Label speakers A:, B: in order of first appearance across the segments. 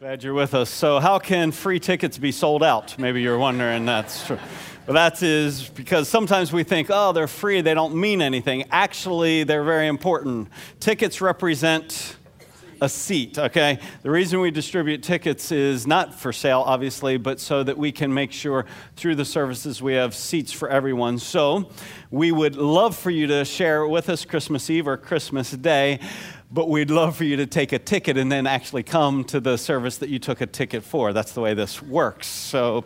A: Glad you're with us. So, how can free tickets be sold out? Maybe you're wondering. That's true. Well, that is because sometimes we think, oh, they're free, they don't mean anything. Actually, they're very important. Tickets represent a seat, okay? The reason we distribute tickets is not for sale, obviously, but so that we can make sure through the services we have seats for everyone. So, we would love for you to share with us Christmas Eve or Christmas Day but we'd love for you to take a ticket and then actually come to the service that you took a ticket for. That's the way this works. So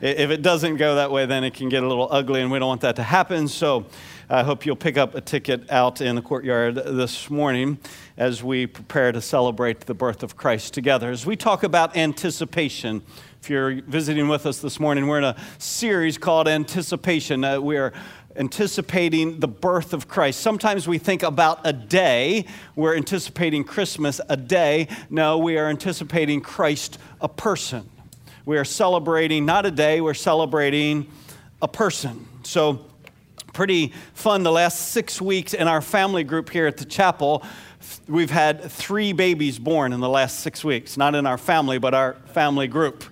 A: if it doesn't go that way, then it can get a little ugly, and we don't want that to happen. So I hope you'll pick up a ticket out in the courtyard this morning as we prepare to celebrate the birth of Christ together. As we talk about anticipation, if you're visiting with us this morning, we're in a series called Anticipation. Uh, we are anticipating the birth of Christ. Sometimes we think about a day, we're anticipating Christmas a day. No, we are anticipating Christ a person. We are celebrating not a day, we're celebrating a person. So, pretty fun the last six weeks in our family group here at the chapel. We've had three babies born in the last six weeks, not in our family, but our family group.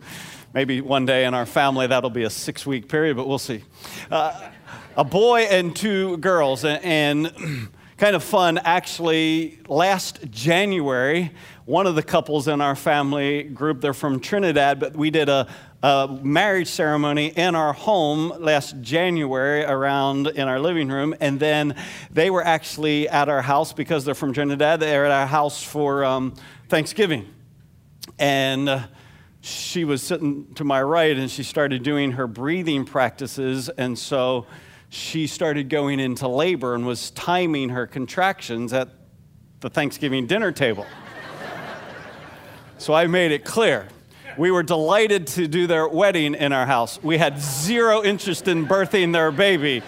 A: Maybe one day in our family that'll be a six week period, but we'll see. Uh, a boy and two girls. And kind of fun, actually, last January, one of the couples in our family group, they're from Trinidad, but we did a, a marriage ceremony in our home last January around in our living room. And then they were actually at our house because they're from Trinidad. They were at our house for um, Thanksgiving. And uh, she was sitting to my right and she started doing her breathing practices. And so she started going into labor and was timing her contractions at the Thanksgiving dinner table. so I made it clear. We were delighted to do their wedding in our house. We had zero interest in birthing their baby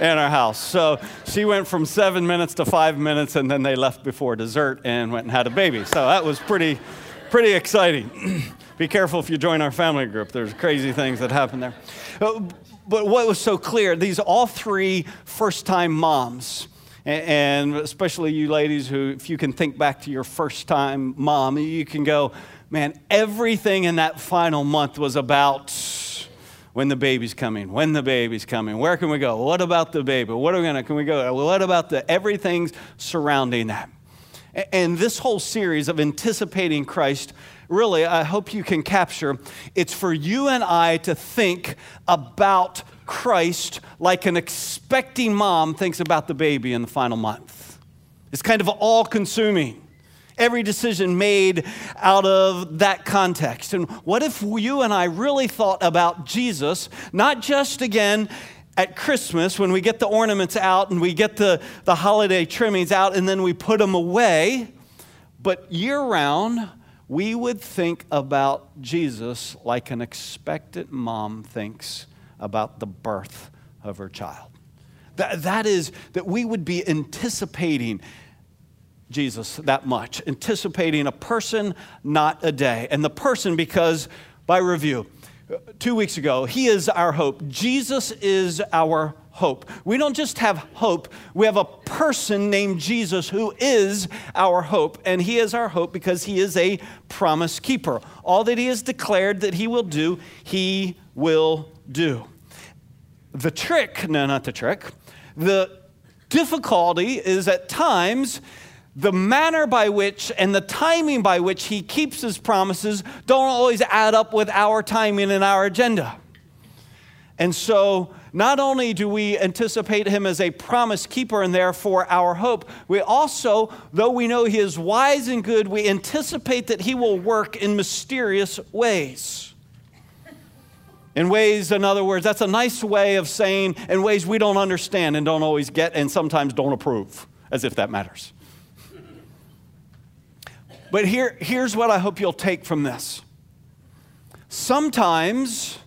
A: in our house. So she went from seven minutes to five minutes, and then they left before dessert and went and had a baby. So that was pretty, pretty exciting. Be careful if you join our family group. There's crazy things that happen there. Uh, But what was so clear, these all three first time moms, and especially you ladies who, if you can think back to your first time mom, you can go, man, everything in that final month was about when the baby's coming, when the baby's coming, where can we go? What about the baby? What are we gonna, can we go? What about the everything's surrounding that? And this whole series of anticipating Christ really, I hope you can capture, it's for you and I to think about Christ like an expecting mom thinks about the baby in the final month. It's kind of all consuming. Every decision made out of that context. And what if you and I really thought about Jesus, not just again at Christmas when we get the ornaments out and we get the, the holiday trimmings out and then we put them away, but year round, we would think about Jesus like an expectant mom thinks about the birth of her child. That, that is, that we would be anticipating Jesus that much, anticipating a person, not a day. And the person, because by review, two weeks ago, he is our hope. Jesus is our hope. We don't just have hope, we have a person named Jesus who is our hope. And he is our hope because he is a promise keeper. All that he has declared that he will do, he will do. The trick, no, not the trick, the difficulty is at times the manner by which and the timing by which he keeps his promises don't always add up with our timing and our agenda. And so not only do we anticipate him as a promise keeper and therefore our hope, we also, though we know he is wise and good, we anticipate that he will work in mysterious ways. In ways, in other words, that's a nice way of saying in ways we don't understand and don't always get and sometimes don't approve, as if that matters. But here, here's what I hope you'll take from this. Sometimes,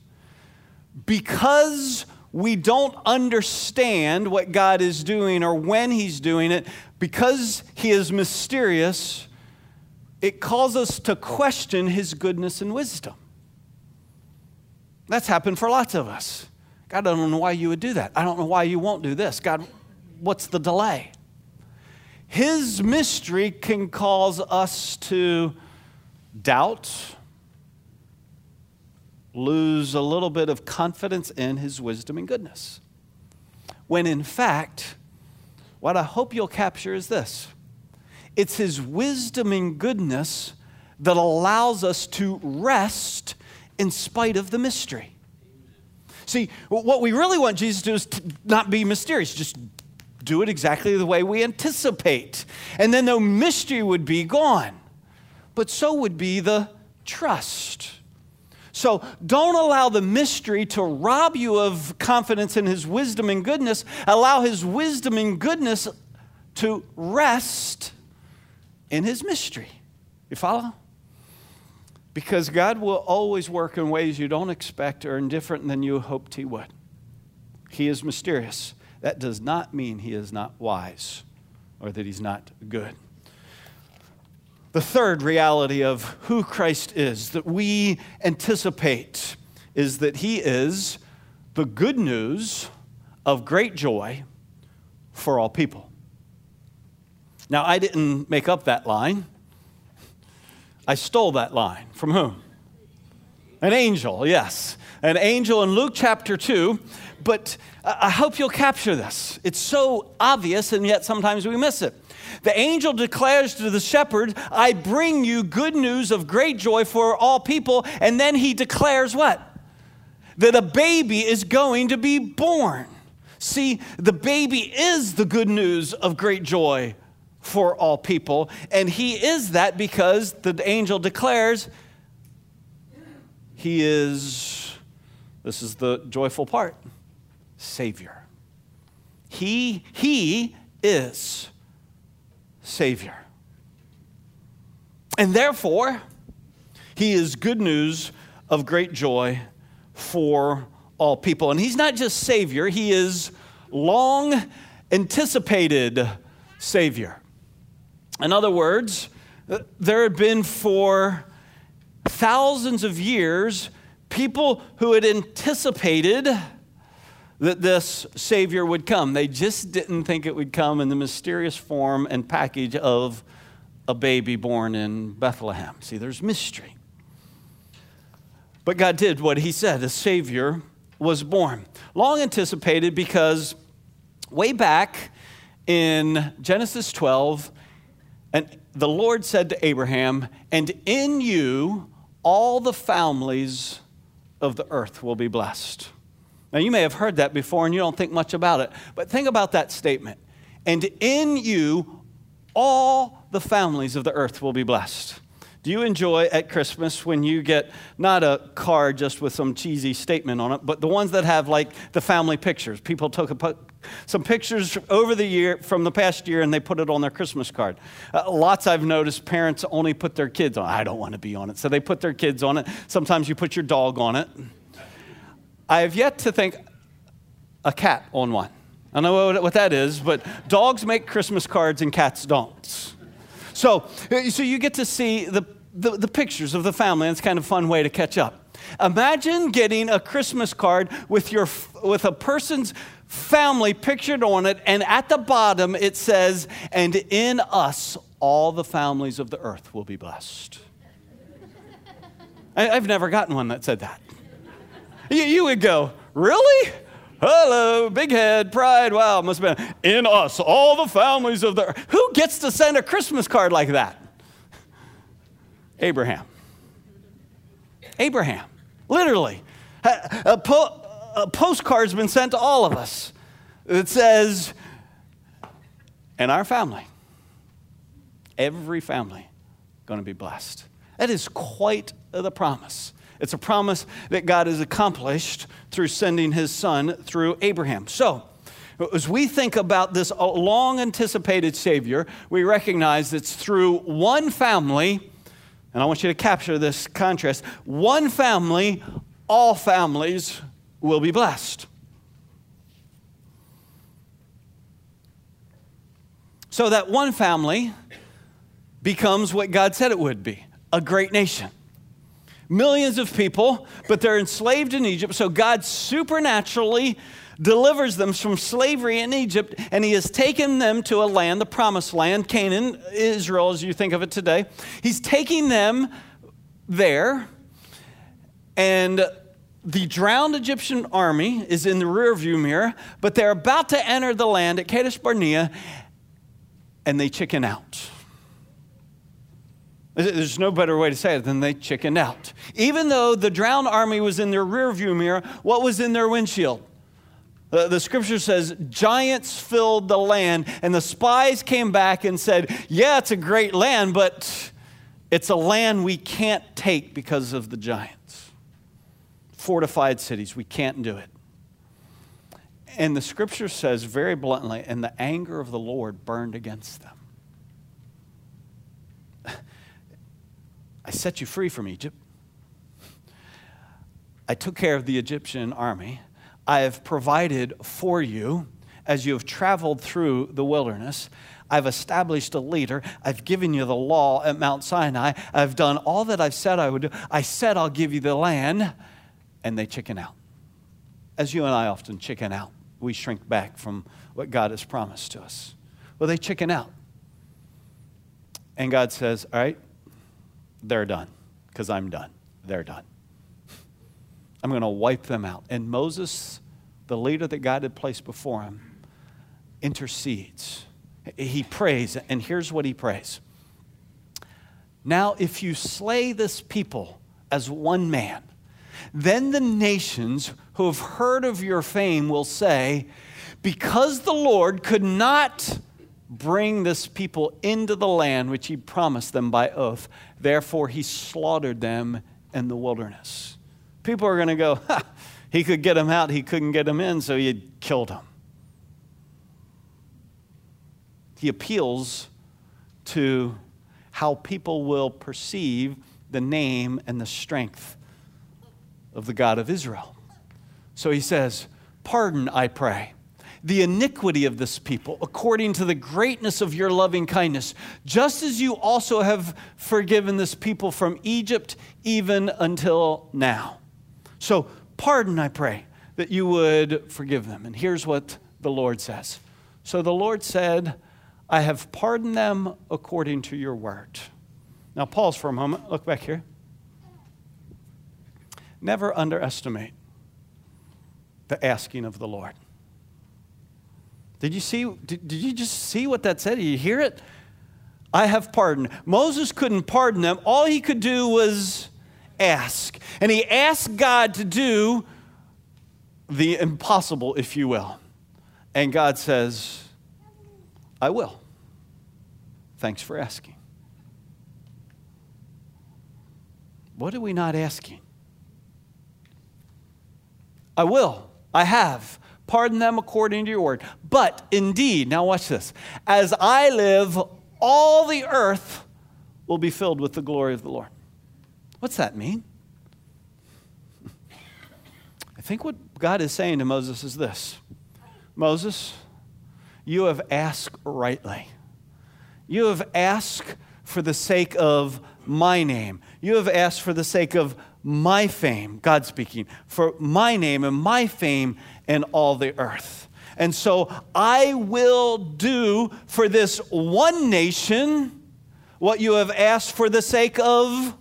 A: because we don't understand what God is doing or when He's doing it, because He is mysterious, it calls us to question His goodness and wisdom. That's happened for lots of us. God, I don't know why you would do that. I don't know why you won't do this. God, what's the delay? His mystery can cause us to doubt, lose a little bit of confidence in his wisdom and goodness. When in fact, what I hope you'll capture is this it's his wisdom and goodness that allows us to rest in spite of the mystery. See, what we really want Jesus to do is to not be mysterious, just do it exactly the way we anticipate. And then the mystery would be gone, but so would be the trust. So don't allow the mystery to rob you of confidence in his wisdom and goodness. Allow his wisdom and goodness to rest in his mystery. You follow? Because God will always work in ways you don't expect or different than you hoped he would. He is mysterious. That does not mean he is not wise or that he's not good. The third reality of who Christ is that we anticipate is that he is the good news of great joy for all people. Now, I didn't make up that line. I stole that line. From whom? An angel, yes. An angel in Luke chapter 2. But I hope you'll capture this. It's so obvious, and yet sometimes we miss it. The angel declares to the shepherd, I bring you good news of great joy for all people. And then he declares what? That a baby is going to be born. See, the baby is the good news of great joy for all people. And he is that because the angel declares he is, this is the joyful part, Savior. He, he is Savior. And therefore, he is good news of great joy for all people. And he's not just Savior, he is long anticipated Savior. In other words, there had been for thousands of years people who had anticipated that this Savior would come. They just didn't think it would come in the mysterious form and package of a baby born in Bethlehem. See, there's mystery. But God did what He said a Savior was born. Long anticipated because way back in Genesis 12, and the Lord said to Abraham, And in you all the families of the earth will be blessed. Now, you may have heard that before and you don't think much about it, but think about that statement. And in you, all the families of the earth will be blessed. Do you enjoy at Christmas when you get not a card just with some cheesy statement on it, but the ones that have like the family pictures? People took a, some pictures over the year from the past year and they put it on their Christmas card. Uh, lots I've noticed parents only put their kids on. I don't want to be on it, so they put their kids on it. Sometimes you put your dog on it. I have yet to think a cat on one. I don't know what that is, but dogs make Christmas cards and cats don't. So, uh, so you get to see the, the, the pictures of the family, and it's kind of a fun way to catch up. Imagine getting a Christmas card with, your, with a person's family pictured on it, and at the bottom it says, And in us all the families of the earth will be blessed. I, have never gotten one that said that. You, you would go, Really? Hello, big head, pride. Wow, must have been in us, all the families of the earth. Who gets to send a Christmas card like that? Abraham. Abraham, literally. A, po- a postcard's been sent to all of us. It says, and our family, every family, going to be blessed. That is quite the promise. It's a promise that God has accomplished through sending his son through Abraham. So, as we think about this long anticipated Savior, we recognize it's through one family, and I want you to capture this contrast one family, all families will be blessed. So that one family becomes what God said it would be a great nation millions of people, but they're enslaved in Egypt. So God supernaturally delivers them from slavery in Egypt, and He has taken them to a land, the promised land, Canaan, Israel, as you think of it today. He's taking them there, and the drowned Egyptian army is in the rearview mirror, but they're about to enter the land at Kadesh Barnea, and they chicken out. There's no better way to say it than they chickened out. Even though the drowned army was in their rearview mirror, what was in their windshield? The, the, scripture says giants filled the land, and the spies came back and said, Yeah, it's a great land, but it's a land we can't take because of the giants. Fortified cities, we can't do it. And the scripture says very bluntly, and the anger of the Lord burned against them. I set you free from Egypt. I took care of the Egyptian army. I have provided for you as you have traveled through the wilderness. I've established a leader. I've given you the law at Mount Sinai. I've done all that I've said I would do. I said I'll give you the land, and they chicken out. As you and I often chicken out, we shrink back from what God has promised to us. Well, they chicken out. And God says, All right, they're done, because I'm done. They're done. I'm going to wipe them out. And Moses, the leader that God had placed before him, intercedes he prays, and here's what he prays Now, if you slay this people as one man, then the nations who have heard of your fame will say, Because the Lord could not bring this people into the land which he promised them by oath, therefore he slaughtered them in the wilderness. People are going to go, He could get them out, he couldn't get them in, so he killed them. he appeals to how people will perceive the name and the strength of the God of Israel. So he says, Pardon, I pray, the iniquity of this people according to the greatness of your loving kindness, just as you also have forgiven this people from Egypt even until now. So, pardon, I pray, that you would forgive them. And here's what the Lord says. So the Lord said, I have pardoned them according to your word. Now, pause for a moment. Look back here. Never underestimate the asking of the Lord. Did you see? Did, did you just see what that said? Did you hear it? I have pardoned. Moses couldn't pardon them. All he could do was ask. And he asked God to do the impossible, if you will. And God says, I will. Thanks for asking. What are we not asking? I will. I have. Pardon them according to your word. But indeed, now watch this. As I live, all the earth will be filled with the glory of the Lord. What's that mean? I think what God is saying to Moses is this Moses, you have asked rightly. You have asked for the sake of my name. You have asked for the sake of my fame, God speaking, for my name and my fame in all the earth. And so I will do for this one nation what you have asked for the sake of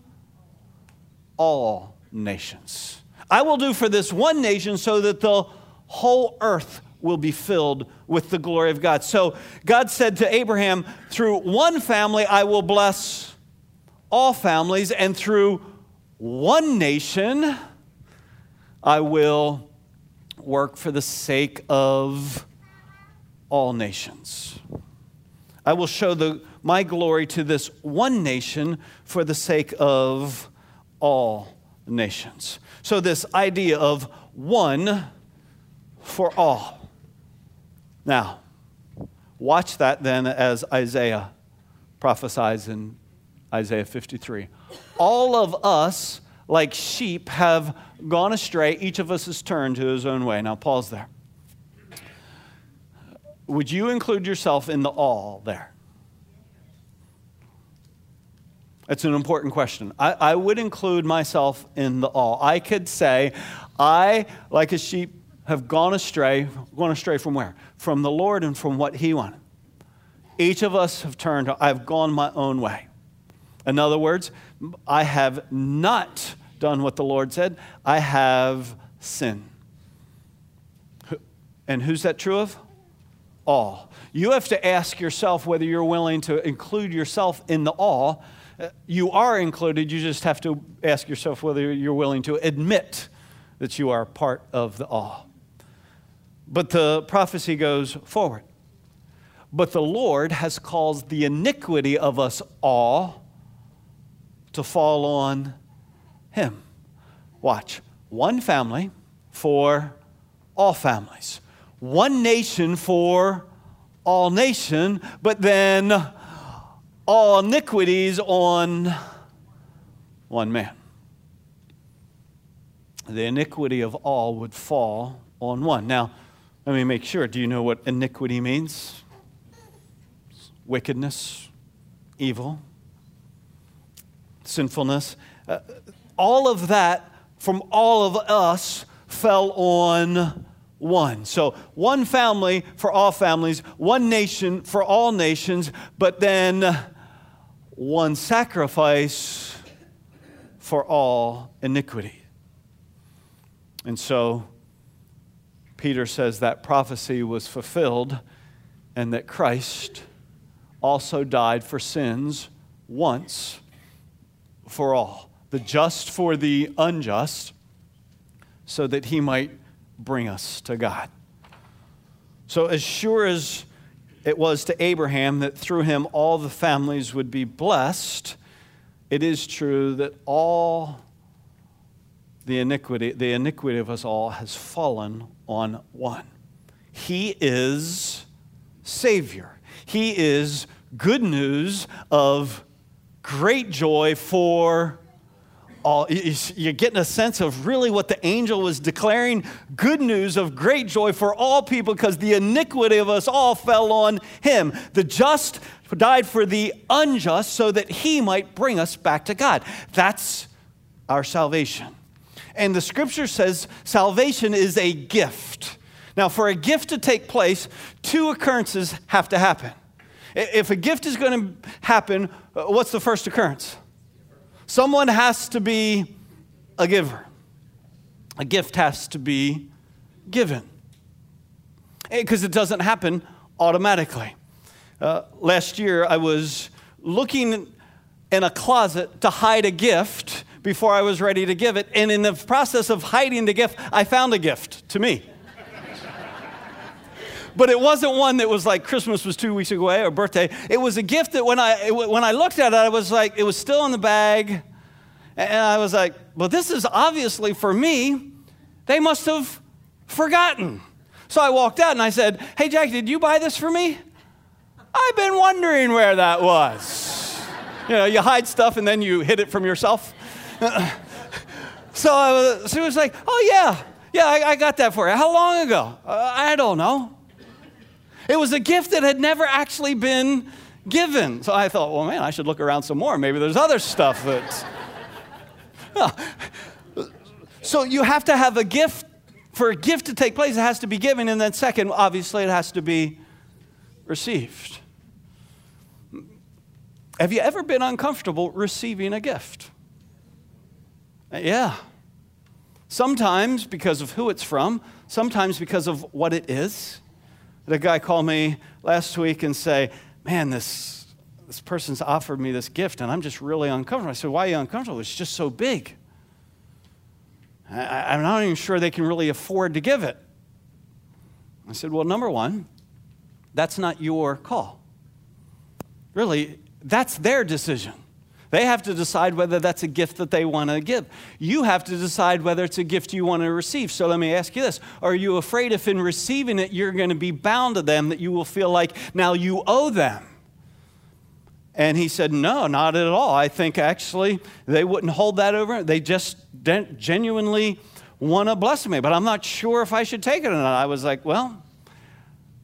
A: all nations. I will do for this one nation so that the whole earth will be filled with the glory of God. So God said to Abraham, Through one family I will bless all families, and through one nation I will work for the sake of all nations. I will show the, my glory to this one nation for the sake of all nations. So, this idea of one for all. Now, watch that then as Isaiah prophesies in Isaiah 53. All of us, like sheep, have gone astray. Each of us has turned to his own way. Now, pause there. Would you include yourself in the all there? It's an important question. I, I, would include myself in the all. I could say, I, like a sheep, have gone astray. Gone astray from where? From the Lord and from what He wanted. Each of us have turned, I've gone my own way. In other words, I have not done what the Lord said, I have sinned. And who's that true of? All. You have to ask yourself whether you're willing to include yourself in the all. Uh, you are included, you just have to ask yourself whether you're willing to admit that you are part of the all. But the prophecy goes forward. But the Lord has caused the iniquity of us all to fall on him. Watch. One family for all families. One nation for all nation, but then all iniquities on one man. The iniquity of all would fall on one. Now, let me make sure. Do you know what iniquity means? Wickedness, evil, sinfulness. Uh, all of that from all of us fell on one. So, one family for all families, one nation for all nations, but then one sacrifice for all iniquity. And so, Peter says that prophecy was fulfilled and that Christ also died for sins once for all, the just for the unjust, so that he might bring us to God. So, as sure as it was to Abraham that through him all the families would be blessed, it is true that all the iniquity, the iniquity of us all has fallen on one. He is Savior. He is good news of great joy for all. You're getting a sense of really what the angel was declaring good news of great joy for all people because the iniquity of us all fell on him. The just died for the unjust so that he might bring us back to God. That's our salvation. And the scripture says salvation is a gift. Now, for a gift to take place, two occurrences have to happen. If a gift is going to happen, uh, what's the first occurrence? Someone has to be a giver. A gift has to be given. Because it doesn't happen automatically. Uh, last year, I was looking in a closet to hide a gift before I was ready to give it. And in the process of hiding the gift, I found a gift to me. But it wasn't one that was like Christmas was two weeks away or birthday. It was a gift that when I, when I looked at it, I was like, it was still in the bag. And I was like, well, this is obviously for me. They must have forgotten. So I walked out and I said, hey, Jack, did you buy this for me? I've been wondering where that was. you know, you hide stuff and then you hid it from yourself. so, I was, so was like, oh, yeah, yeah, I, I, got that for you. How long ago? Uh, I don't know. It was a gift that had never actually been given. So I thought, well, man, I should look around some more. Maybe there's other stuff that. So you have to have a gift. For a gift to take place, it has to be given. And then, second, obviously, it has to be received. Have you ever been uncomfortable receiving a gift? Yeah. Sometimes because of who it's from, sometimes because of what it is. The guy called me last week and say, "Man, this this person's offered me this gift, and I'm just really uncomfortable." I said, "Why are you uncomfortable? It's just so big. I, I'm not even sure they can really afford to give it." I said, "Well, number one, that's not your call. Really, that's their decision." They have to decide whether that's a gift that they want to give. You have to decide whether it's a gift you want to receive. So let me ask you this Are you afraid if in receiving it you're going to be bound to them, that you will feel like now you owe them? And he said, No, not at all. I think actually they wouldn't hold that over. They just genuinely want to bless me, but I'm not sure if I should take it or not. I was like, Well,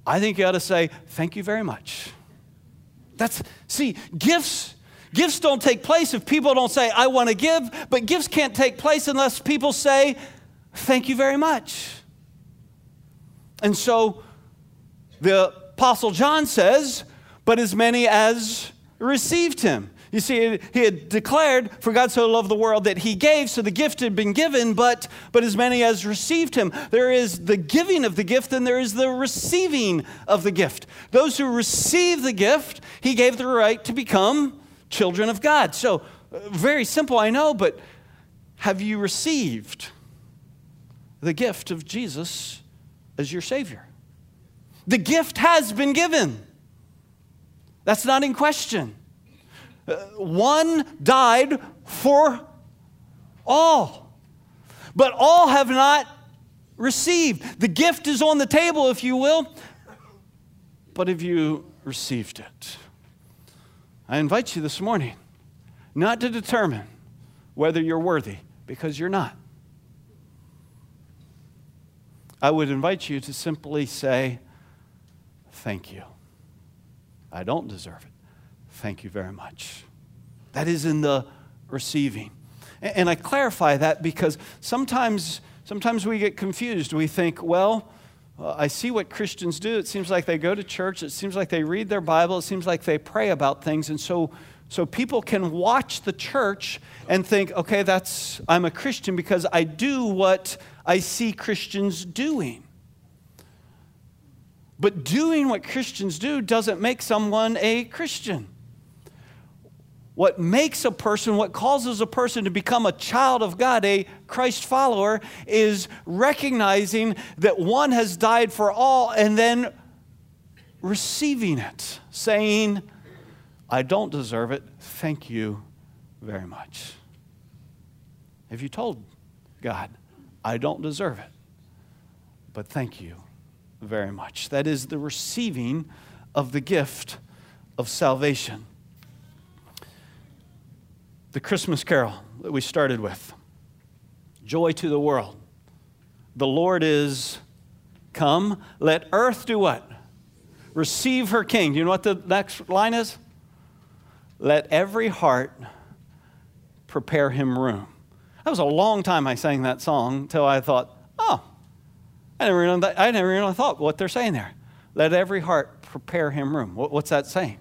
A: I think you ought to say, Thank you very much. That's, see, gifts Gifts don't take place if people don't say, I want to give, but gifts can't take place unless people say, Thank you very much. And so the Apostle John says, But as many as received him. You see, he had declared, For God so loved the world that he gave, so the gift had been given, but, but as many as received him. There is the giving of the gift, and there is the receiving of the gift. Those who receive the gift, he gave the right to become children of God. So, uh, very simple, I know, but have you received the gift of Jesus as your Savior? The gift has been given. That's not in question. One died for all, but all have not received. The gift is on the table, if you will, but have you received it? I invite you this morning not to determine whether you're worthy, because you're not. I would invite you to simply say, Thank you. I don't deserve it. Thank you very much. That is in the receiving. And I clarify that because sometimes, sometimes we get confused. We think, well, uh, I see what Christians do. It seems like they go to church. It seems like they read their Bible. It seems like they pray about things. And so, so people can watch the church and think, okay, that's, I'm a Christian because I do what I see Christians doing. But doing what Christians do doesn't make someone a Christian. What makes a person, what causes a person to become a child of God, a Christ follower, is recognizing that one has died for all and then receiving it, saying, I don't deserve it. Thank you very much. Have you told God, I don't deserve it, but thank you very much? That is the receiving of the gift of salvation the Christmas carol that we started with Joy to the world. The Lord is come. Let earth do what? Receive her king. Do you know what the next line is? Let every heart prepare him room. That was a long time I sang that song until I thought, oh, I never, really, I never really thought what they're saying there. Let every heart prepare him room. What's that saying?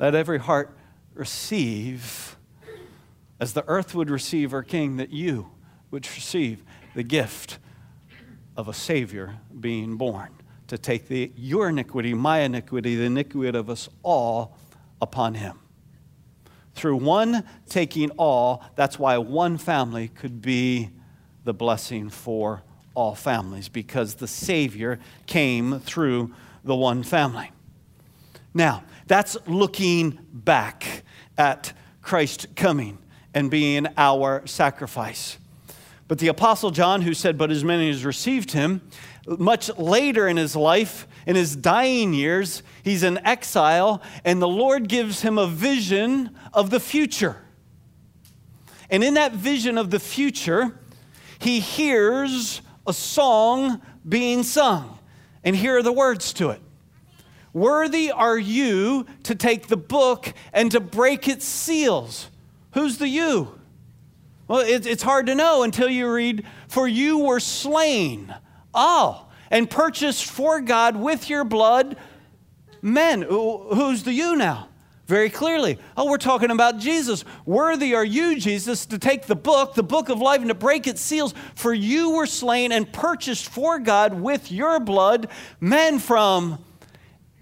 A: Let every heart receive as the earth would receive her king, that you would receive the gift of a Savior being born to take the, your iniquity, my iniquity, the iniquity of us all upon him. Through one taking all, that's why one family could be the blessing for all families, because the Savior came through the one family. Now, that's looking back at Christ coming and being our sacrifice. But the Apostle John, who said, But as many as received him, much later in his life, in his dying years, he's in exile, and the Lord gives him a vision of the future. And in that vision of the future, he hears a song being sung. And here are the words to it Worthy are you to take the book and to break its seals Who's the you? Well, it, it's hard to know until you read, For you were slain. all, and purchased for God with your blood men. Who's the you now? Very clearly. Oh, we're talking about Jesus. Worthy are you, Jesus, to take the book, the book of life, and to break its seals. For you were slain and purchased for God with your blood men from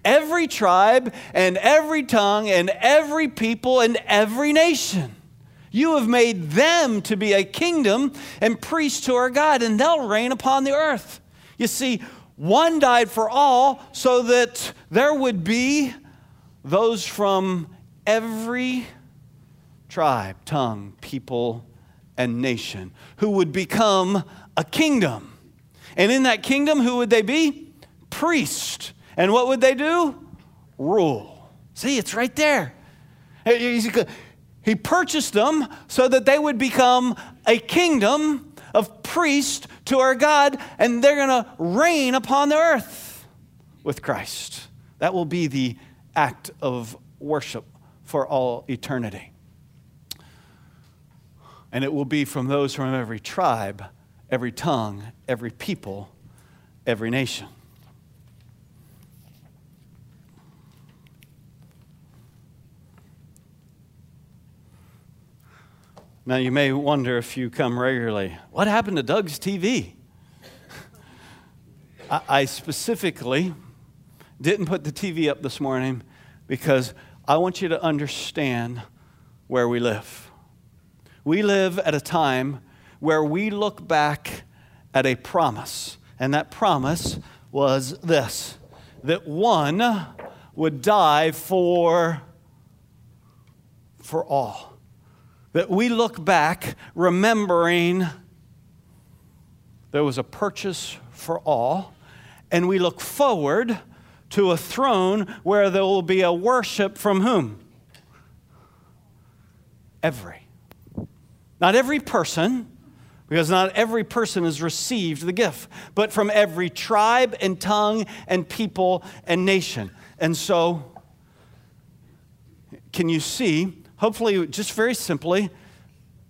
A: every tribe and every tongue and every people and every nation. You have made them to be a kingdom and priests to our God, and they'll reign upon the earth. You see, one died for all so that there would be those from every tribe, tongue, people, and nation who would become a kingdom. And in that kingdom, who would they be? Priest. And what would they do? Rule. See, it's right there. He purchased them so that they would become a kingdom of priests to our God, and they're going to reign upon the earth with Christ. That will be the act of worship for all eternity. And it will be from those from every tribe, every tongue, every people, every nation. Now, you may wonder if you come regularly, what happened to Doug's TV? I, specifically didn't put the TV up this morning because I want you to understand where we live. We live at a time where we look back at a promise, and that promise was this that one would die for for all that we look back remembering there was a purchase for all, and we look forward to a throne where there will be a worship from whom? Every. Not every person, because not every person has received the gift, but from every tribe and tongue and people and nation. And so, can you see hopefully, just very simply,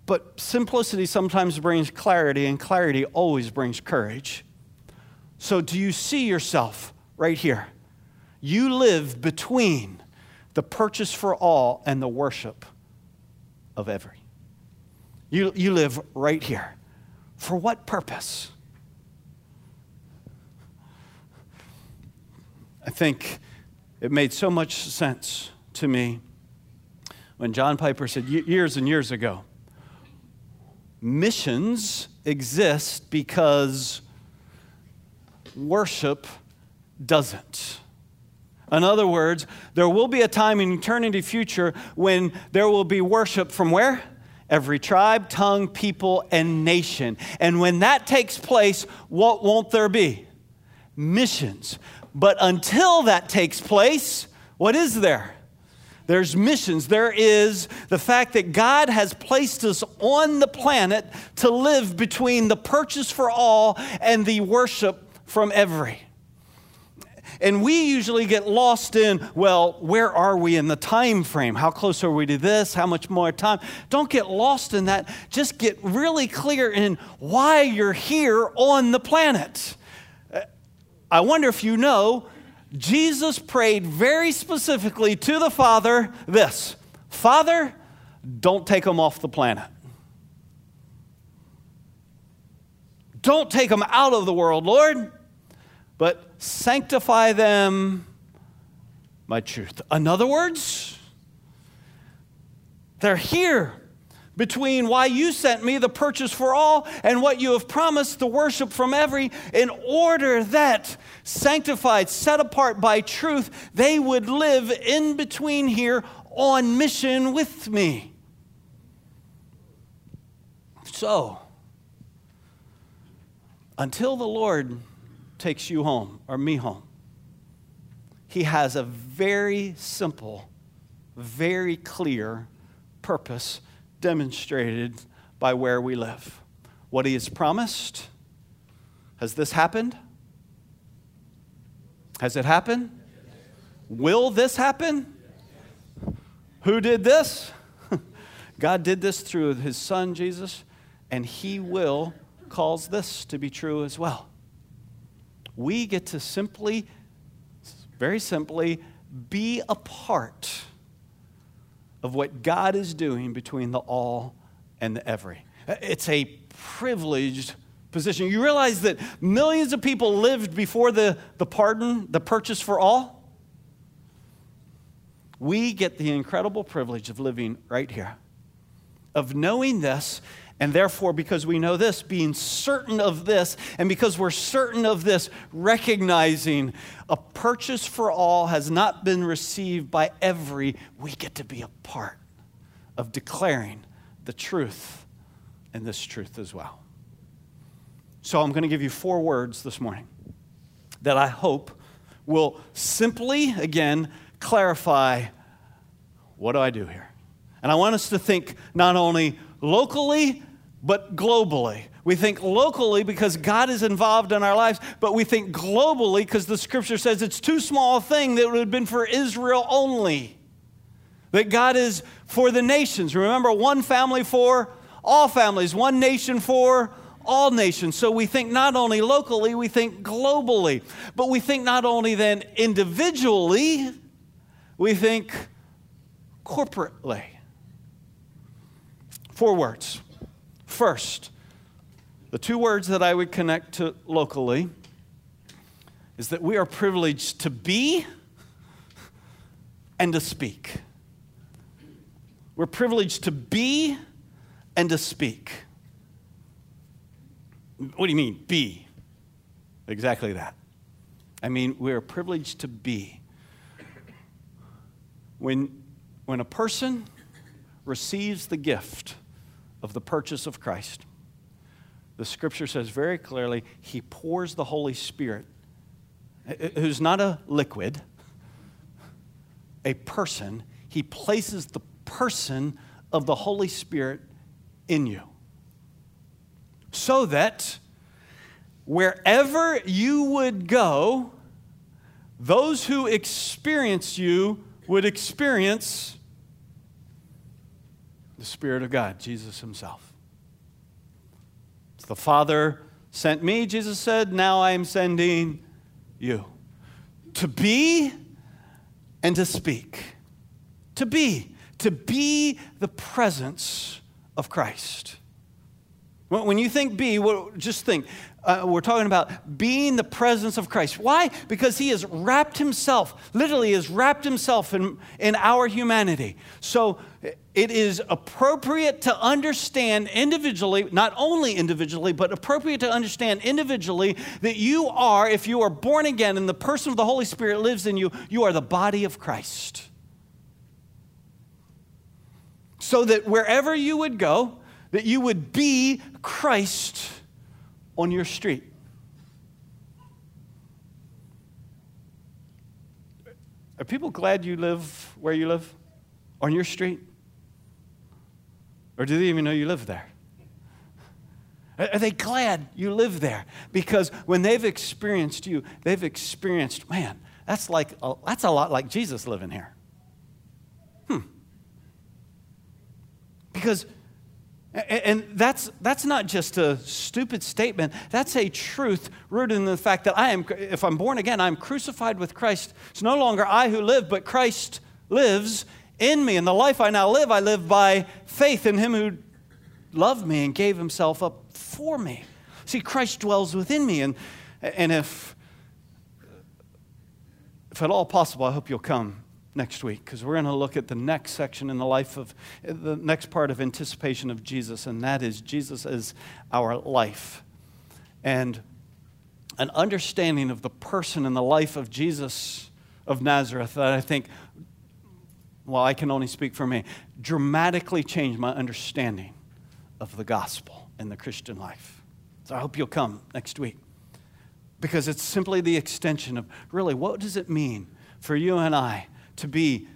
A: but simplicity sometimes brings clarity, and clarity always brings courage. So, do you see yourself right here? You live between the purchase for all and the worship of every. You, you live right here. For what purpose? I think it made so much sense to me when John Piper said years and years ago missions exist because worship doesn't. In other words, there will be a time in eternity future when there will be worship from where? Every tribe, tongue, people, and nation. And when that takes place, what won't there be? Missions. But until that takes place, what is there? There's missions, there is the fact that God has placed us on the planet to live between the purchase for all and the worship from every. And we usually get lost in, well, where are we in the time frame? How close are we to this? How much more time? Don't get lost in that. Just get really clear in why you're here on the planet. Uh, I wonder if you know Jesus prayed very specifically to the Father this Father, don't take them off the planet. Don't take them out of the world, Lord, but sanctify them by truth. In other words, they're here between why you sent me the purchase for all and what you have promised the worship from every, in order that, sanctified, set apart by truth, they would live in between here on mission with me. So, until the Lord takes you home or me home, He has a very simple, very clear purpose demonstrated by where we live. What he has promised. Has this happened? Has it happened? Will this happen? Who did this? God did this through his son Jesus, and he will cause this to be true as well. We get to simply, very simply, be a part of what God is doing between the all and the every. It's a privileged position. You realize that millions of people lived before the, the pardon, the purchase for all? We get the incredible privilege of living right here, of knowing this and therefore, because we know this, being certain of this, and because we're certain of this, recognizing a purchase for all has not been received by every, we get to be a part of declaring the truth and this truth as well. So, I'm going to give you four words this morning that I hope will simply, again, clarify what do I do here? And I want us to think not only locally, but globally. We think locally because God is involved in our lives, but we think globally because the scripture says it's too small a thing that would have been for Israel only. That God is for the nations. Remember, one family for all families, one nation for all nations. So we think not only locally, we think globally. But we think not only then individually, we think corporately. Four words. First, the two words that I would connect to locally is that we are privileged to be and to speak. We're privileged to be and to speak. What do you mean, be? Exactly that. I mean, we're privileged to be. When, when a person receives the gift of the purchase of Christ, the scripture says very clearly, he pours the Holy Spirit, eh, eh, who's not a liquid, a person. He places the person of the Holy Spirit in you. So that wherever you would go, those who experience you would experience the Spirit of God, Jesus Himself. The Father sent me, Jesus said, now I am sending you. To be and to speak. To be. To be the presence of Christ. When you think be, just think uh, we're talking about being the presence of Christ. Why? Because he has wrapped himself, literally, has wrapped himself in, in our humanity. So it is appropriate to understand individually, not only individually, but appropriate to understand individually that you are, if you are born again and the person of the Holy Spirit lives in you, you are the body of Christ. So that wherever you would go, that you would be Christ on your street. Are people glad you live where you live? On your street? Or do they even know you live there? Are they glad you live there? Because when they've experienced you, they've experienced, man, that's like a, that's a lot like Jesus living here. Hmm. Because and that's, that's not just a stupid statement. That's a truth rooted in the fact that I am, if I'm born again, I'm crucified with Christ. It's no longer I who live, but Christ lives in me. And the life I now live, I live by faith in Him who loved me and gave Himself up for me. See, Christ dwells within me. And, and if, if at all possible, I hope you'll come next week because we're going to look at the next section in the life of the next part of anticipation of Jesus, and that is Jesus as our life. And an understanding of the person and the life of Jesus of Nazareth that I think, well, I can only speak for me, dramatically changed my understanding of the gospel and the Christian life. So I hope you'll come next week. Because it's simply the extension of really what does it mean for you and I to be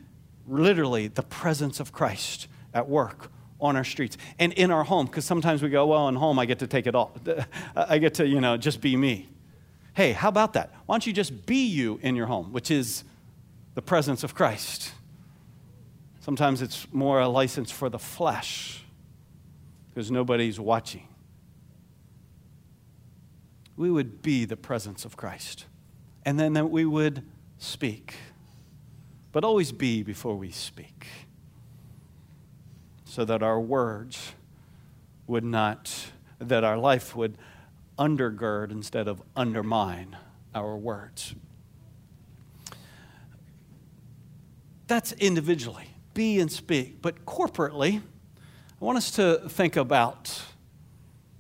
A: literally the presence of Christ at work on our streets and in our home? Because sometimes we go well in home i get to take it all i get to you know just be me. Hey how about that? Why don't you just be you in your home which is the presence of christ sometimes it's more a license for the flesh because nobody's watching we would be the presence of christ and then that we would speak but always be before we speak, so that our words would not, that our life would undergird instead of undermine our words. That's individually, be and speak. But corporately, I want us to think about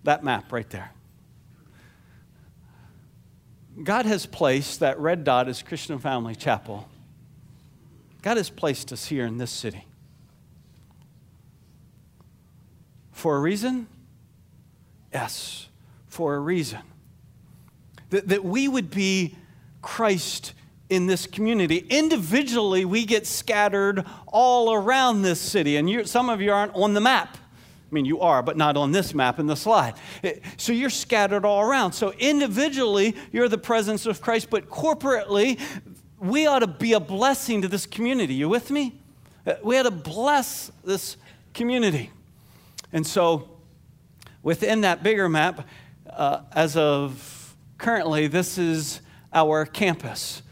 A: that map right there. God has placed that red dot as Christian Family Chapel God has placed us here in this city. For a reason? Yes, for a reason. That, that we would be Christ in this community. Individually, we get scattered all around this city, and you, some of you aren't on the map. I mean, you are, but not on this map in the slide. So you're scattered all around. So individually, you're the presence of Christ, but corporately, we ought to be a blessing to this community. You with me? Uh, we ought to bless this community. And so, within that bigger map, uh, as of currently, this is our campus.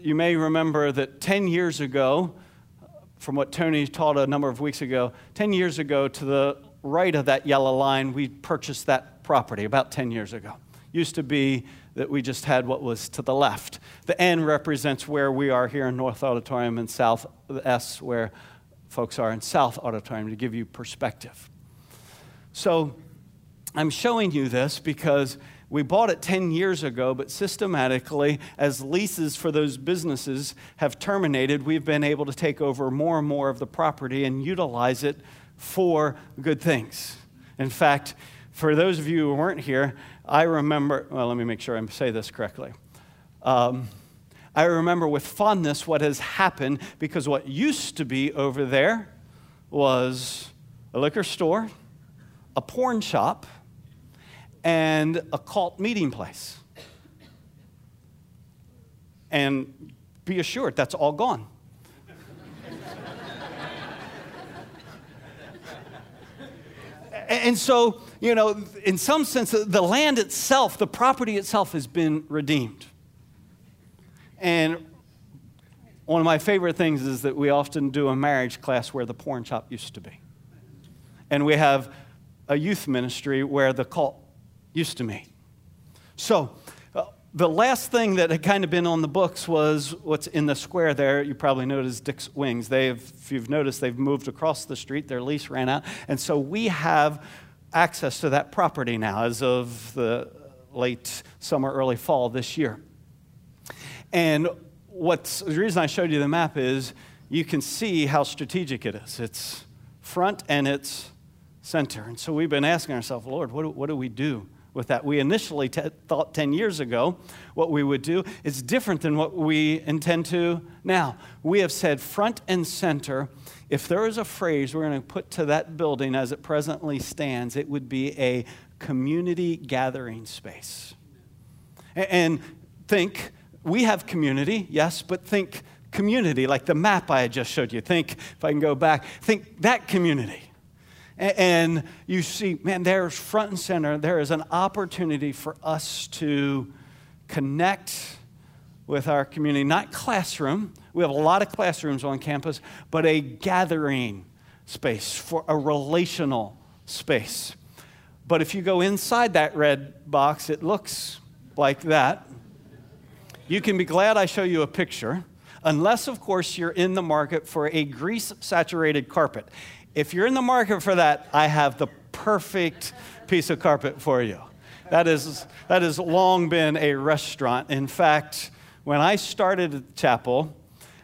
A: You may remember that 10 years ago, from what Tony taught a number of weeks ago, 10 years ago to the right of that yellow line, we purchased that property about 10 years ago. Used to be that we just had what was to the left. The N represents where we are here in North Auditorium and South, the S where folks are in South Auditorium to give you perspective. So I'm showing you this because we bought it 10 years ago, but systematically, as leases for those businesses have terminated, we've been able to take over more and more of the property and utilize it for good things. In fact, for those of you who weren't here, I remember, well, let me make sure I say this correctly. Um, I remember with fondness what has happened because what used to be over there was a liquor store, a porn shop, and a cult meeting place. And be assured, that's all gone. and so, you know, in some sense, the land itself, the property itself has been redeemed. And one of my favorite things is that we often do a marriage class where the porn shop used to be. And we have a youth ministry where the cult used to me. So, uh, the last thing that had kind of been on the books was what's in the square there. You probably noticed Dick's Wings. They've, if you've noticed, they've moved across the street. Their lease ran out. And so we have access to that property now as of the late summer, early fall this year. And what's, the reason I showed you the map is you can see how strategic it is. It's front and it's center. And so we've been asking ourselves, Lord, what do, what do we do with that. We initially t- thought 10 years ago what we would do is different than what we intend to now. We have said front and center. If there is a phrase we're going to put to that building as it presently stands, it would be a community gathering space. And think, we have community, yes, but think community, like the map I just showed you. Think, if I can go back, think that community. And you see, man, there's front and center, there is an opportunity for us to connect with our community, not classroom. We have a lot of classrooms on campus, but a gathering space for a relational space. But if you go inside that red box, it looks like that. You can be glad I show you a picture, unless, of course, you're in the market for a grease saturated carpet. If you're in the market for that, I have the perfect piece of carpet for you. That, is, that has long been a restaurant. In fact, when I started at chapel,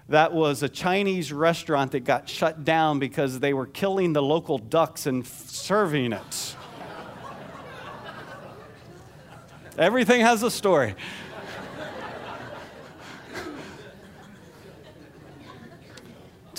A: that was a Chinese restaurant that got shut down because they were killing the local ducks and serving it. Everything has a story.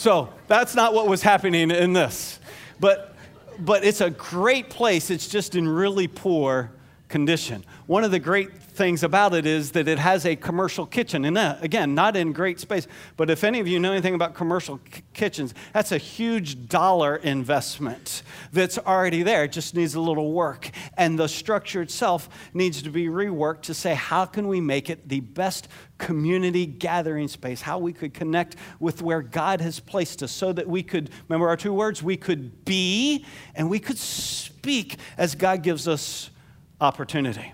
A: So that's not what was happening in this. But, but it's a great place. It's just in really poor condition. One of the great things about it is that it has a commercial kitchen. And uh, again, not in great space, but if any of you know anything about commercial k- kitchens, that's a huge dollar investment that's already there. It just needs a little work. And the structure itself needs to be reworked to say, how can we make it the best community gathering space? How we could connect with where God has placed us so that we could, remember our two words, we could be and we could speak as God gives us opportunity.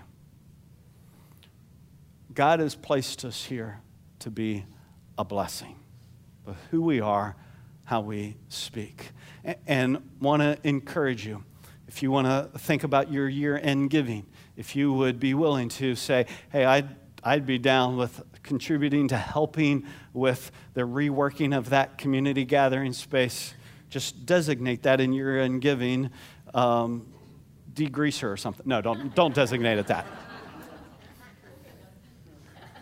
A: God has placed us here to be a blessing. But who we are, how we speak. And want to encourage you, if you want to think about your year end giving, if you would be willing to say, hey, I'd, I'd be down with contributing to helping with the reworking of that community gathering space, just designate that in your end giving. Um, degreaser or something. No, don't, don't designate it that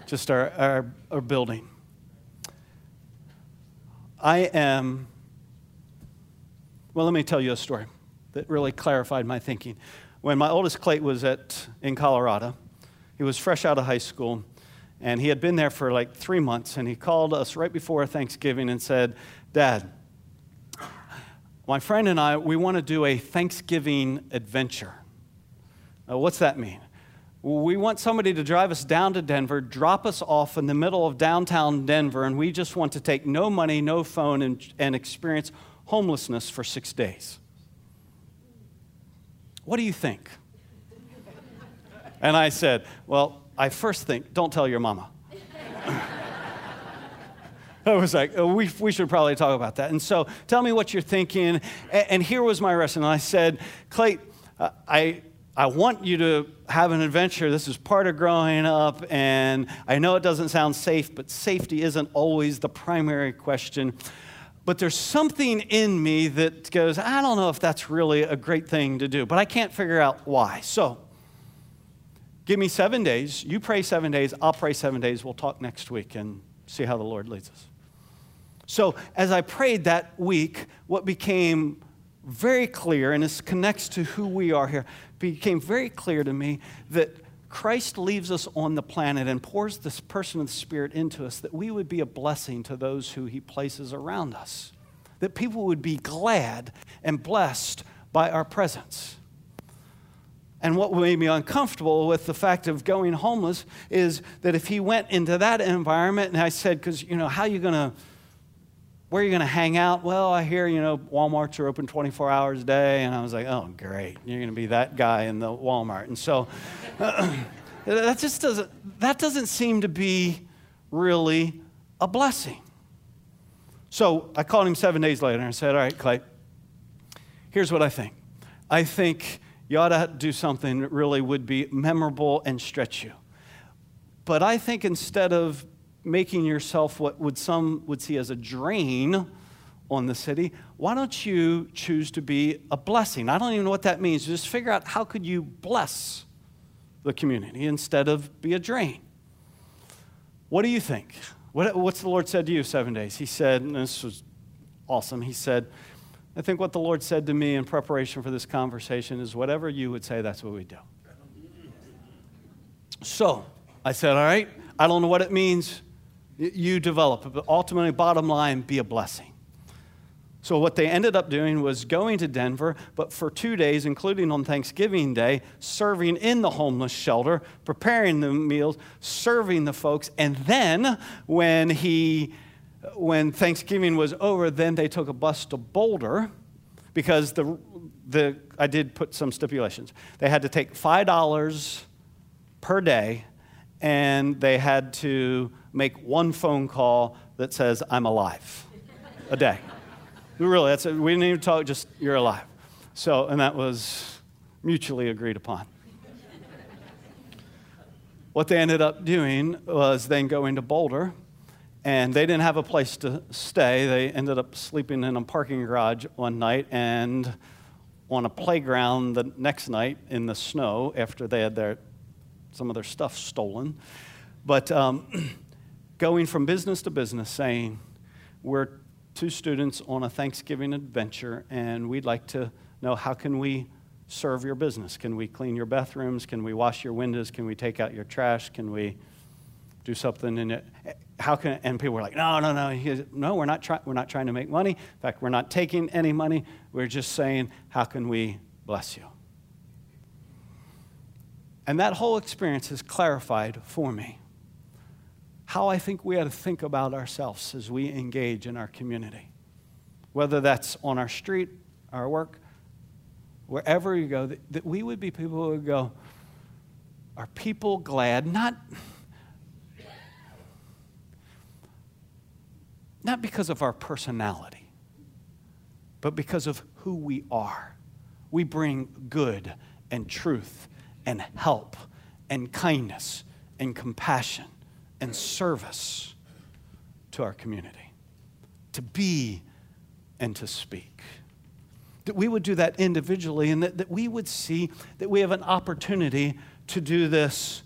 A: just our, our, our building. I am, well, let me tell you a story that really clarified my thinking. When my oldest Clay was at, in Colorado, he was fresh out of high school, and he had been there for like three months, and he called us right before Thanksgiving and said, Dad, my friend and I, we want to do a Thanksgiving adventure. Now, what's that mean? We want somebody to drive us down to Denver, drop us off in the middle of downtown Denver, and we just want to take no money, no phone, and, and experience homelessness for six days. What do you think? And I said, Well, I first think, don't tell your mama. I was like, oh, we, we should probably talk about that. And so tell me what you're thinking. And, and here was my. And I said, Clay, uh, I, I want you to have an adventure. This is part of growing up. And I know it doesn't sound safe, but safety isn't always the primary question. But there's something in me that goes, I don't know if that's really a great thing to do, but I can't figure out why. So give me seven days. You pray seven days. I'll pray seven days. We'll talk next week and see how the Lord leads us. So, as I prayed that week, what became very clear, and this connects to who we are here, became very clear to me that Christ leaves us on the planet and pours this person of the Spirit into us, that we would be a blessing to those who he places around us, that people would be glad and blessed by our presence. And what made me uncomfortable with the fact of going homeless is that if he went into that environment, and I said, because, you know, how are you going to where are you going to hang out? Well, I hear, you know, Walmarts are open 24 hours a day. And I was like, oh, great. You're going to be that guy in the Walmart. And so that just doesn't, that doesn't seem to be really a blessing. So I called him seven days later and said, all right, Clay, here's what I think. I think you ought to do something that really would be memorable and stretch you. But I think instead of making yourself what would some would see as a drain on the city, why don't you choose to be a blessing? I don't even know what that means. Just figure out how could you bless the community instead of be a drain. What do you think? What, what's the Lord said to you seven days? He said, and this was awesome. He said, I think what the Lord said to me in preparation for this conversation is whatever you would say, that's what we do. So I said, All right, I don't know what it means you develop but ultimately, bottom line, be a blessing. So, what they ended up doing was going to Denver, but for two days, including on Thanksgiving Day, serving in the homeless shelter, preparing the meals, serving the folks. And then, when, he, when Thanksgiving was over, then they took a bus to Boulder because the, the, I did put some stipulations. They had to take $5 per day, and they had to make one phone call that says, I'm alive a day. really, that's it. we didn't even talk, just you're alive. So, and that was mutually agreed upon. what they ended up doing was then going to Boulder, and they didn't have a place to stay. They ended up sleeping in a parking garage one night and on a playground the next night in the snow after they had their, some of their stuff stolen. But um, going from business to business saying, We're two students on a Thanksgiving adventure, and we'd like to know how can we serve your business? Can we clean your bathrooms? Can we wash your windows? Can we take out your trash? Can we do something in it? How can and people were like, no, no, no, no, we're not trying. We're not trying to make money. In fact, we're not taking any money. We're just saying, how can we bless you? And that whole experience has clarified for me how I think we ought to think about ourselves as we engage in our community. Whether that's on our street, our work, wherever you go, that, that we would be people who would go, are people glad? Not, not because of our personality, but because of who we are. We bring good and truth and help and kindness and compassion and service to our community, to be and to speak. That we would do that individually and that, that we would see that we have an opportunity to do this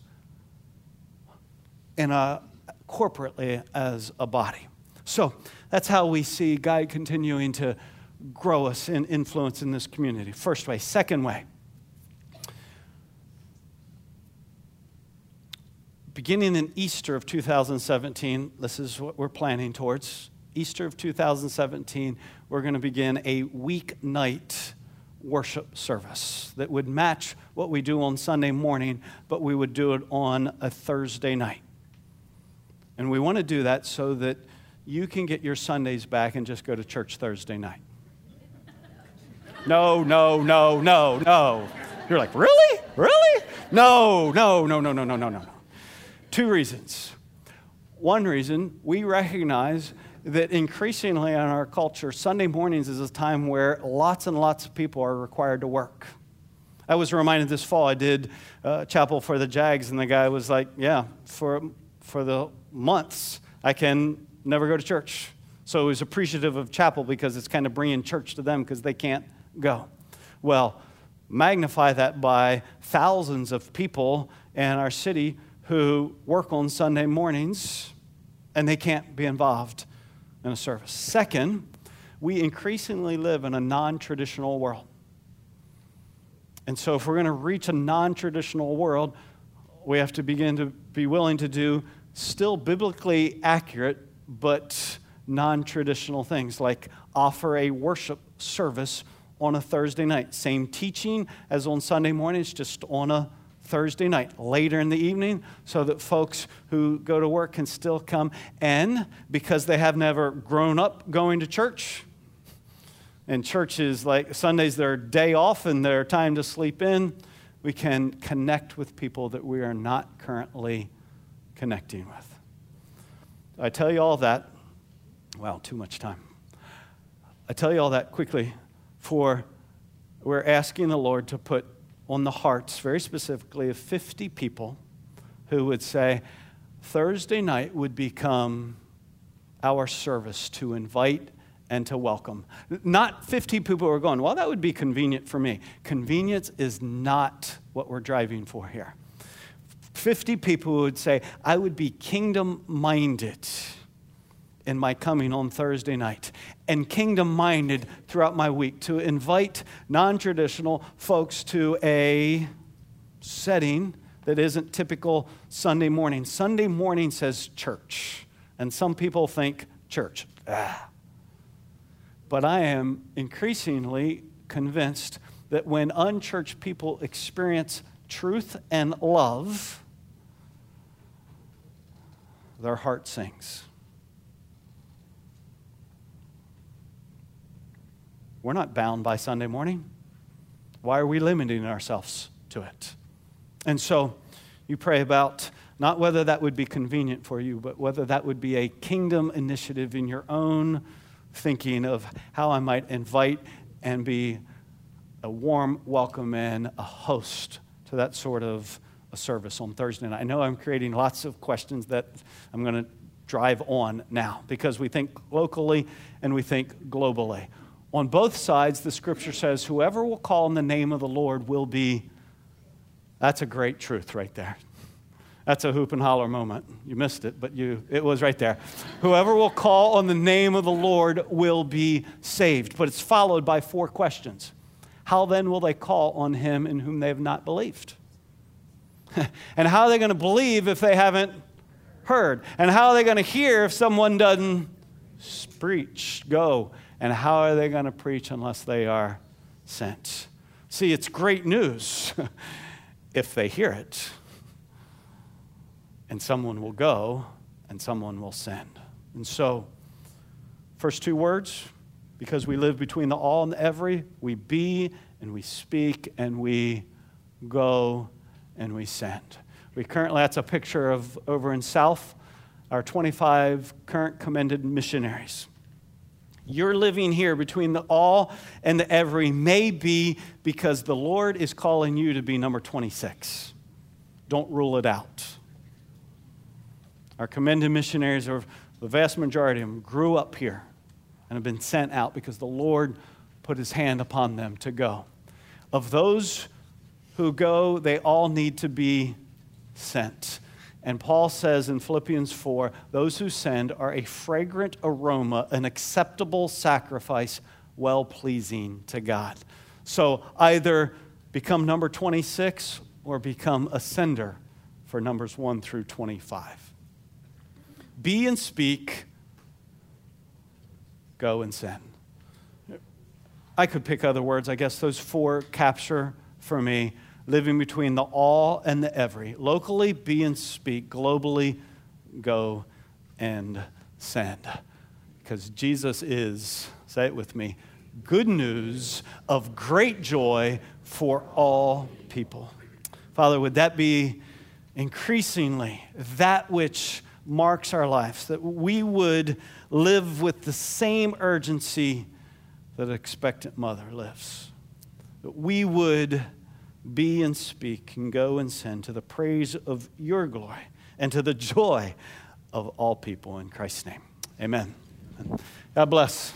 A: in a, corporately as a body. So that's how we see God continuing to grow us in influence in this community. First way. Second way, beginning in Easter of 2017, this is what we're planning towards. Easter of 2017, we're going to begin a weeknight worship service that would match what we do on Sunday morning, but we would do it on a Thursday night. And we want to do that so that you can get your Sundays back and just go to church Thursday night. No, no, no, no, no. You're like, really? Really? No, no, no, no, no, no, no, no. Two reasons. One reason, we recognize that increasingly in our culture, Sunday mornings is a time where lots and lots of people are required to work. I was reminded this fall, I did uh, chapel for the Jags, and the guy was like, Yeah, for, for the months, I can never go to church. So he was appreciative of chapel because it's kind of bringing church to them because they can't go. Well, magnify that by thousands of people in our city who work on Sunday mornings and they can't be involved in a service. Second, we increasingly live in a non traditional world. And so, if we're going to reach a non traditional world, we have to begin to be willing to do still biblically accurate, but non traditional things like offer a worship service on a Thursday night. Same teaching as on Sunday mornings, just on a Thursday night, later in the evening, so that folks who go to work can still come. And because they have never grown up going to church, and church is like Sunday's their day off and their time to sleep in, we can connect with people that we are not currently connecting with. I tell you all that. Wow, too much time. I tell you all that quickly for we're asking the Lord to put on the hearts, very specifically, of 50 people who would say, Thursday night would become our service to invite and to welcome. Not 50 people who are going, well, that would be convenient for me. Convenience is not what we're driving for here. 50 people would say, I would be kingdom minded in my coming on Thursday night and kingdom minded throughout my week to invite non traditional folks to a setting that isn't typical Sunday morning. Sunday morning says church, and some people think church. Ah. But I am increasingly convinced that when unchurched people experience truth and love, their heart sings. We're not bound by Sunday morning. Why are we limiting ourselves to it? And so you pray about not whether that would be convenient for you, but whether that would be a kingdom initiative in your own thinking of how I might invite and be a warm welcome and a host to that sort of a service on Thursday night. I know I'm creating lots of questions that I'm going to drive on now because we think locally and we think globally. On both sides, the scripture says, Whoever will call on the name of the Lord will be. That's a great truth right there. That's a hoop and holler moment. You missed it, but you, it was right there. Whoever will call on the name of the Lord will be saved. But it's followed by four questions. How then will they call on him in whom they have not believed? and how are they going to believe if they haven't heard? And how are they going to hear if someone doesn't preach, go? And how are they going to preach unless they are sent? See, it's great news if they hear it. And someone will go and someone will send. And so, first two words, because we live between the all and the every, we be and we speak and we go and we send. We currently, that's a picture of over in South, our 25 current commended missionaries. You're living here between the all and the every may be because the Lord is calling you to be number 26. Don't rule it out. Our commended missionaries, are, the vast majority of them, grew up here and have been sent out because the Lord put his hand upon them to go. Of those who go, they all need to be sent. And Paul says in Philippians 4 those who send are a fragrant aroma, an acceptable sacrifice, well pleasing to God. So either become number 26 or become a sender for numbers 1 through 25. Be and speak, go and send. I could pick other words. I guess those four capture for me living between the all and the every. Locally, be and speak. Globally, go and send. Because Jesus is, say it with me, good news of great joy for all people. Father, would that be increasingly that which marks our lives, that we would live with the same urgency that an expectant mother lives, that we would be and speak and go and send to the praise of your glory and to the joy of all people in Christ's name. Amen. God bless.